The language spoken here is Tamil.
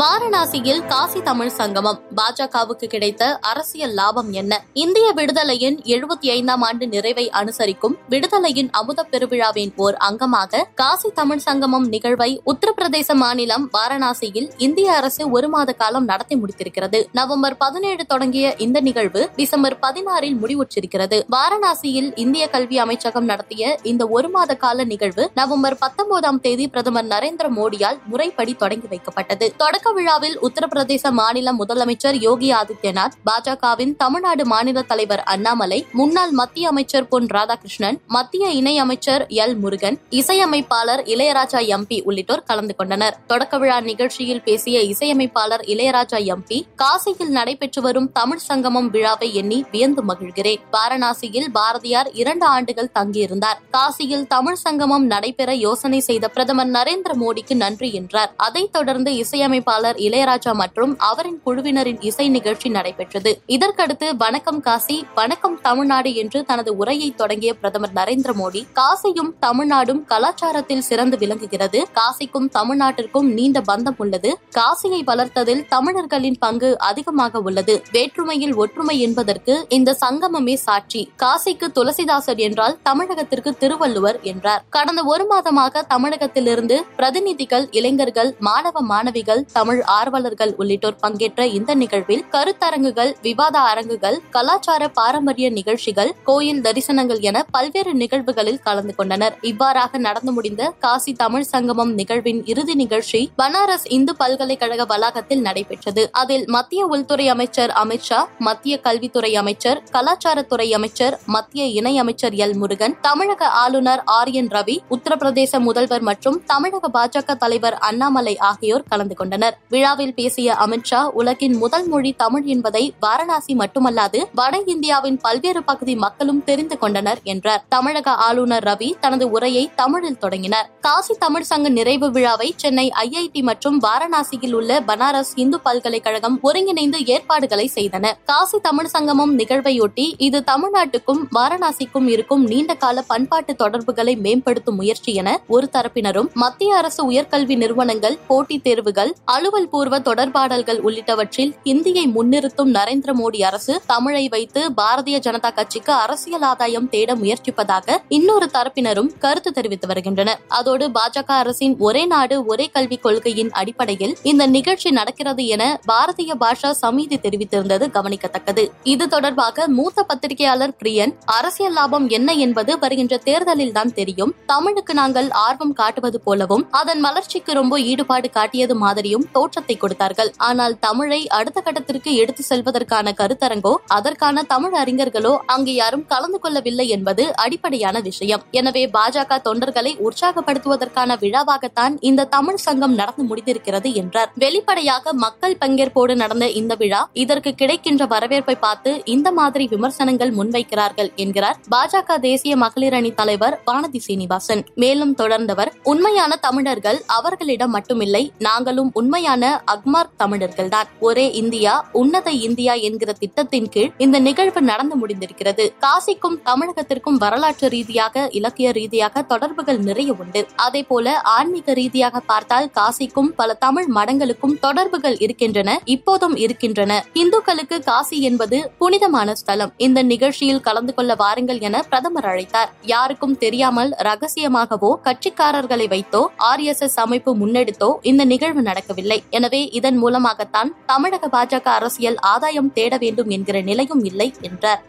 வாரணாசியில் காசி தமிழ் சங்கமம். பாஜகவுக்கு கிடைத்த அரசியல் லாபம் என்ன? இந்திய விடுதலையின் எழுபத்தி ஐந்தாம் ஆண்டு நிறைவை அனுசரிக்கும் விடுதலையின் அமுத பெருவிழாவின் ஓர் அங்கமாக காசி தமிழ் சங்கமம் நிகழ்வை உத்தரப்பிரதேச மாநிலம் வாரணாசியில் இந்திய அரசு ஒரு மாத காலம் நடத்தி முடித்திருக்கிறது. நவம்பர் பதினேழு தொடங்கிய இந்த நிகழ்வு டிசம்பர் பதினாறில் முடிவுற்றிருக்கிறது. வாரணாசியில் இந்திய கல்வி அமைச்சகம் நடத்திய இந்த ஒரு மாத கால நிகழ்வு நவம்பர் பத்தொன்பதாம் தேதி பிரதமர் நரேந்திர மோடியால் முறைப்படி தொடங்கி வைக்கப்பட்டது. தொடக்க விழாவில் உத்தரப்பிரதேச மாநில முதலமைச்சர் யோகி ஆதித்யநாத் பாஜகவின் தமிழ்நாடு மாநில தலைவர் அண்ணாமலை முன்னாள் மத்திய அமைச்சர் பொன் ராதாகிருஷ்ணன் மத்திய இணை அமைச்சர் எல் முருகன் இசையமைப்பாளர் இளையராஜா எம்பி உள்ளிட்டோர் கலந்து கொண்டனர். தொடக்க விழா நிகழ்ச்சியில் பேசிய இசையமைப்பாளர் இளையராஜா எம்பி காசியில் நடைபெற்று வரும் தமிழ் சங்கமம் விழாவை எண்ணி வியந்து மகிழ்கிறேன். வாரணாசியில் பாரதியார் இரண்டு ஆண்டுகள் தங்கியிருந்தார். காசியில் தமிழ் சங்கமம் நடைபெற யோசனை செய்த பிரதமர் நரேந்திர மோடிக்கு நன்றி என்றார். அதைத் தொடர்ந்து இசையமைப்பாளர் இளையராஜா மற்றும் அவரின் குழுவினரின் இசை நிகழ்ச்சி நடைபெற்றது. இதற்கடுத்து வணக்கம் காசி வணக்கம் தமிழ்நாடு என்று தனது உரையை தொடங்கிய பிரதமர் நரேந்திர மோடி காசியும் தமிழ்நாடும் கலாச்சாரத்தில் சிறந்து விளங்குகிறது. காசிக்கும் தமிழ்நாட்டிற்கும் நீண்ட பந்தம் உள்ளது. காசியை வளர்த்ததில் தமிழர்களின் பங்கு அதிகமாக உள்ளது. வேற்றுமையில் ஒற்றுமை என்பதற்கு இந்த சங்கமமே சாட்சி. காசிக்கு துளசிதாசர் என்றால் தமிழகத்திற்கு திருவள்ளுவர் என்றார். கடந்த ஒரு மாதமாக தமிழகத்திலிருந்து பிரதிநிதிகள் இளைஞர்கள் மாணவ மாணவிகள் தமிழ் ஆர்வலர்கள் உள்ளிட்டோர் பங்கேற்ற இந்த நிகழ்வில் கருத்தரங்குகள் விவாத அரங்குகள் கலாச்சார பாரம்பரிய நிகழ்ச்சிகள் கோயில் தரிசனங்கள் என பல்வேறு நிகழ்வுகளில் கலந்து கொண்டனர். இவ்வாறாக நடந்து முடிந்த காசி தமிழ் சங்கமம் நிகழ்வின் இறுதி நிகழ்ச்சி பனாரஸ் இந்து பல்கலைக்கழக வளாகத்தில் நடைபெற்றது. அதில் மத்திய உள்துறை அமைச்சர் அமித்ஷா மத்திய கல்வித்துறை அமைச்சர் கலாச்சாரத்துறை அமைச்சர் மத்திய இணை அமைச்சர் எல். முருகன் தமிழக ஆளுநர் ஆர். என். ரவி உத்தரப்பிரதேச முதல்வர் மற்றும் தமிழக பாஜக தலைவர் அண்ணாமலை ஆகியோர் கலந்து கொண்டனர். விழாவில் பேசிய அமித்ஷா உலகின் முதல் மொழி தமிழ் என்பதை வாரணாசி மட்டுமல்லாது வட இந்தியாவின் பல்வேறு பகுதி மக்களும் தெரிந்து கொண்டனர் என்றார். தமிழக ஆளுநர் ரவி தனது உரையை தமிழில் தொடங்கினார். காசி தமிழ் சங்க நிறைவு விழாவை சென்னை ஐஐடி மற்றும் வாரணாசியில் உள்ள பனாரஸ் இந்து பல்கலைக்கழகம் ஒருங்கிணைந்து ஏற்பாடுகளை செய்தன காசி தமிழ் சங்கமம் நிகழ்வையொட்டி இது தமிழ்நாட்டுக்கும் வாரணாசிக்கும் இருக்கும் நீண்ட கால பண்பாட்டு தொடர்புகளை மேம்படுத்தும் முயற்சி என ஒரு தரப்பினரும் மத்திய அரசு உயர்கல்வி நிறுவனங்கள் போட்டித் தேர்வுகள் அலுவல் பூர்வ தொடர்பாடல்கள் உள்ளிட்டவற்றில் ஹிந்தியை முன்னிறுத்தும் நரேந்திர மோடி அரசு தமிழை வைத்து பாரதிய ஜனதா கட்சிக்கு அரசியல் ஆதாயம் தேட முயற்சிப்பதாக இன்னொரு தரப்பினரும் கருத்து தெரிவித்து வருகின்றனர். அதோடு பாஜக அரசின் ஒரே நாடு ஒரே கல்விக் கொள்கையின் அடிப்படையில் இந்த நிகழ்ச்சி நடக்கிறது என பாரதிய பாஷா சமிதி தெரிவித்திருந்தது கவனிக்கத்தக்கது. இது தொடர்பாக மூத்த பத்திரிகையாளர் பிரியன் அரசியல் லாபம் என்ன என்பது வருகின்ற தேர்தலில் தான் தெரியும். தமிழுக்கு நாங்கள் ஆர்வம் காட்டுவது போலவும் அதன் வளர்ச்சிக்கு ரொம்ப ஈடுபாடு காட்டியது மாதிரியும் என்றும் தோற்றத்தை கொடுத்தார்கள். ஆனால் தமிழை அடுத்த கட்டத்திற்கு எடுத்து செல்வதற்கான கருத்தரங்கோ அதற்கான தமிழ் அறிஞர்களோ அங்கு யாரும் கலந்து கொள்ளவில்லை என்பது அடிப்படையான விஷயம். எனவே பாஜக தொண்டர்களை உற்சாகப்படுத்துவதற்கான விழாவாகத்தான் இந்த தமிழ் சங்கம் நடந்து முடிந்திருக்கிறது என்றார். வெளிப்படையாக மக்கள் பங்கேற்போடு நடந்த இந்த விழா இதற்கு கிடைக்கின்ற வரவேற்பை பார்த்து இந்த மாதிரி விமர்சனங்கள் முன்வைக்கிறார்கள் என்கிறார் பாஜக தேசிய மகளிர் அணி தலைவர் வானதி சீனிவாசன். மேலும் தொடர்ந்தவர் உண்மையான தமிழர்கள் அவர்களிடம் மட்டுமில்லை நாங்களும் உண்மை உண்மையான அக்மார்க் தமிழர்கள் தான் ஒரே இந்தியா உன்னத இந்தியா என்கிற திட்டத்தின் கீழ் இந்த நிகழ்வு நடந்து முடிந்திருக்கிறது. காசிக்கும் தமிழகத்திற்கும் வரலாற்று ரீதியாக இலக்கிய ரீதியாக தொடர்புகள் நிறைய உண்டு. அதே போல ஆன்மீக ரீதியாக பார்த்தால் காசிக்கும் பல தமிழ் மடங்களுக்கும் தொடர்புகள் இருக்கின்றன இப்போதும் இருக்கின்றன. இந்துக்களுக்கு காசி என்பது புனிதமான ஸ்தலம். இந்த நிகழ்ச்சியில் கலந்து கொள்ள வாருங்கள் என பிரதமர் அழைத்தார். யாருக்கும் தெரியாமல் ரகசியமாகவோ கட்சிக்காரர்களை வைத்தோ ஆர் எஸ் எஸ் அமைப்பு முன்னெடுத்தோ இந்த நிகழ்வு நடக்கவில்லை. எனவே இதன் மூலமாகத்தான் தமிழக பாஜக அரசியல் ஆதாயம் தேட வேண்டும் என்கிற நிலையும் இல்லை என்றார்.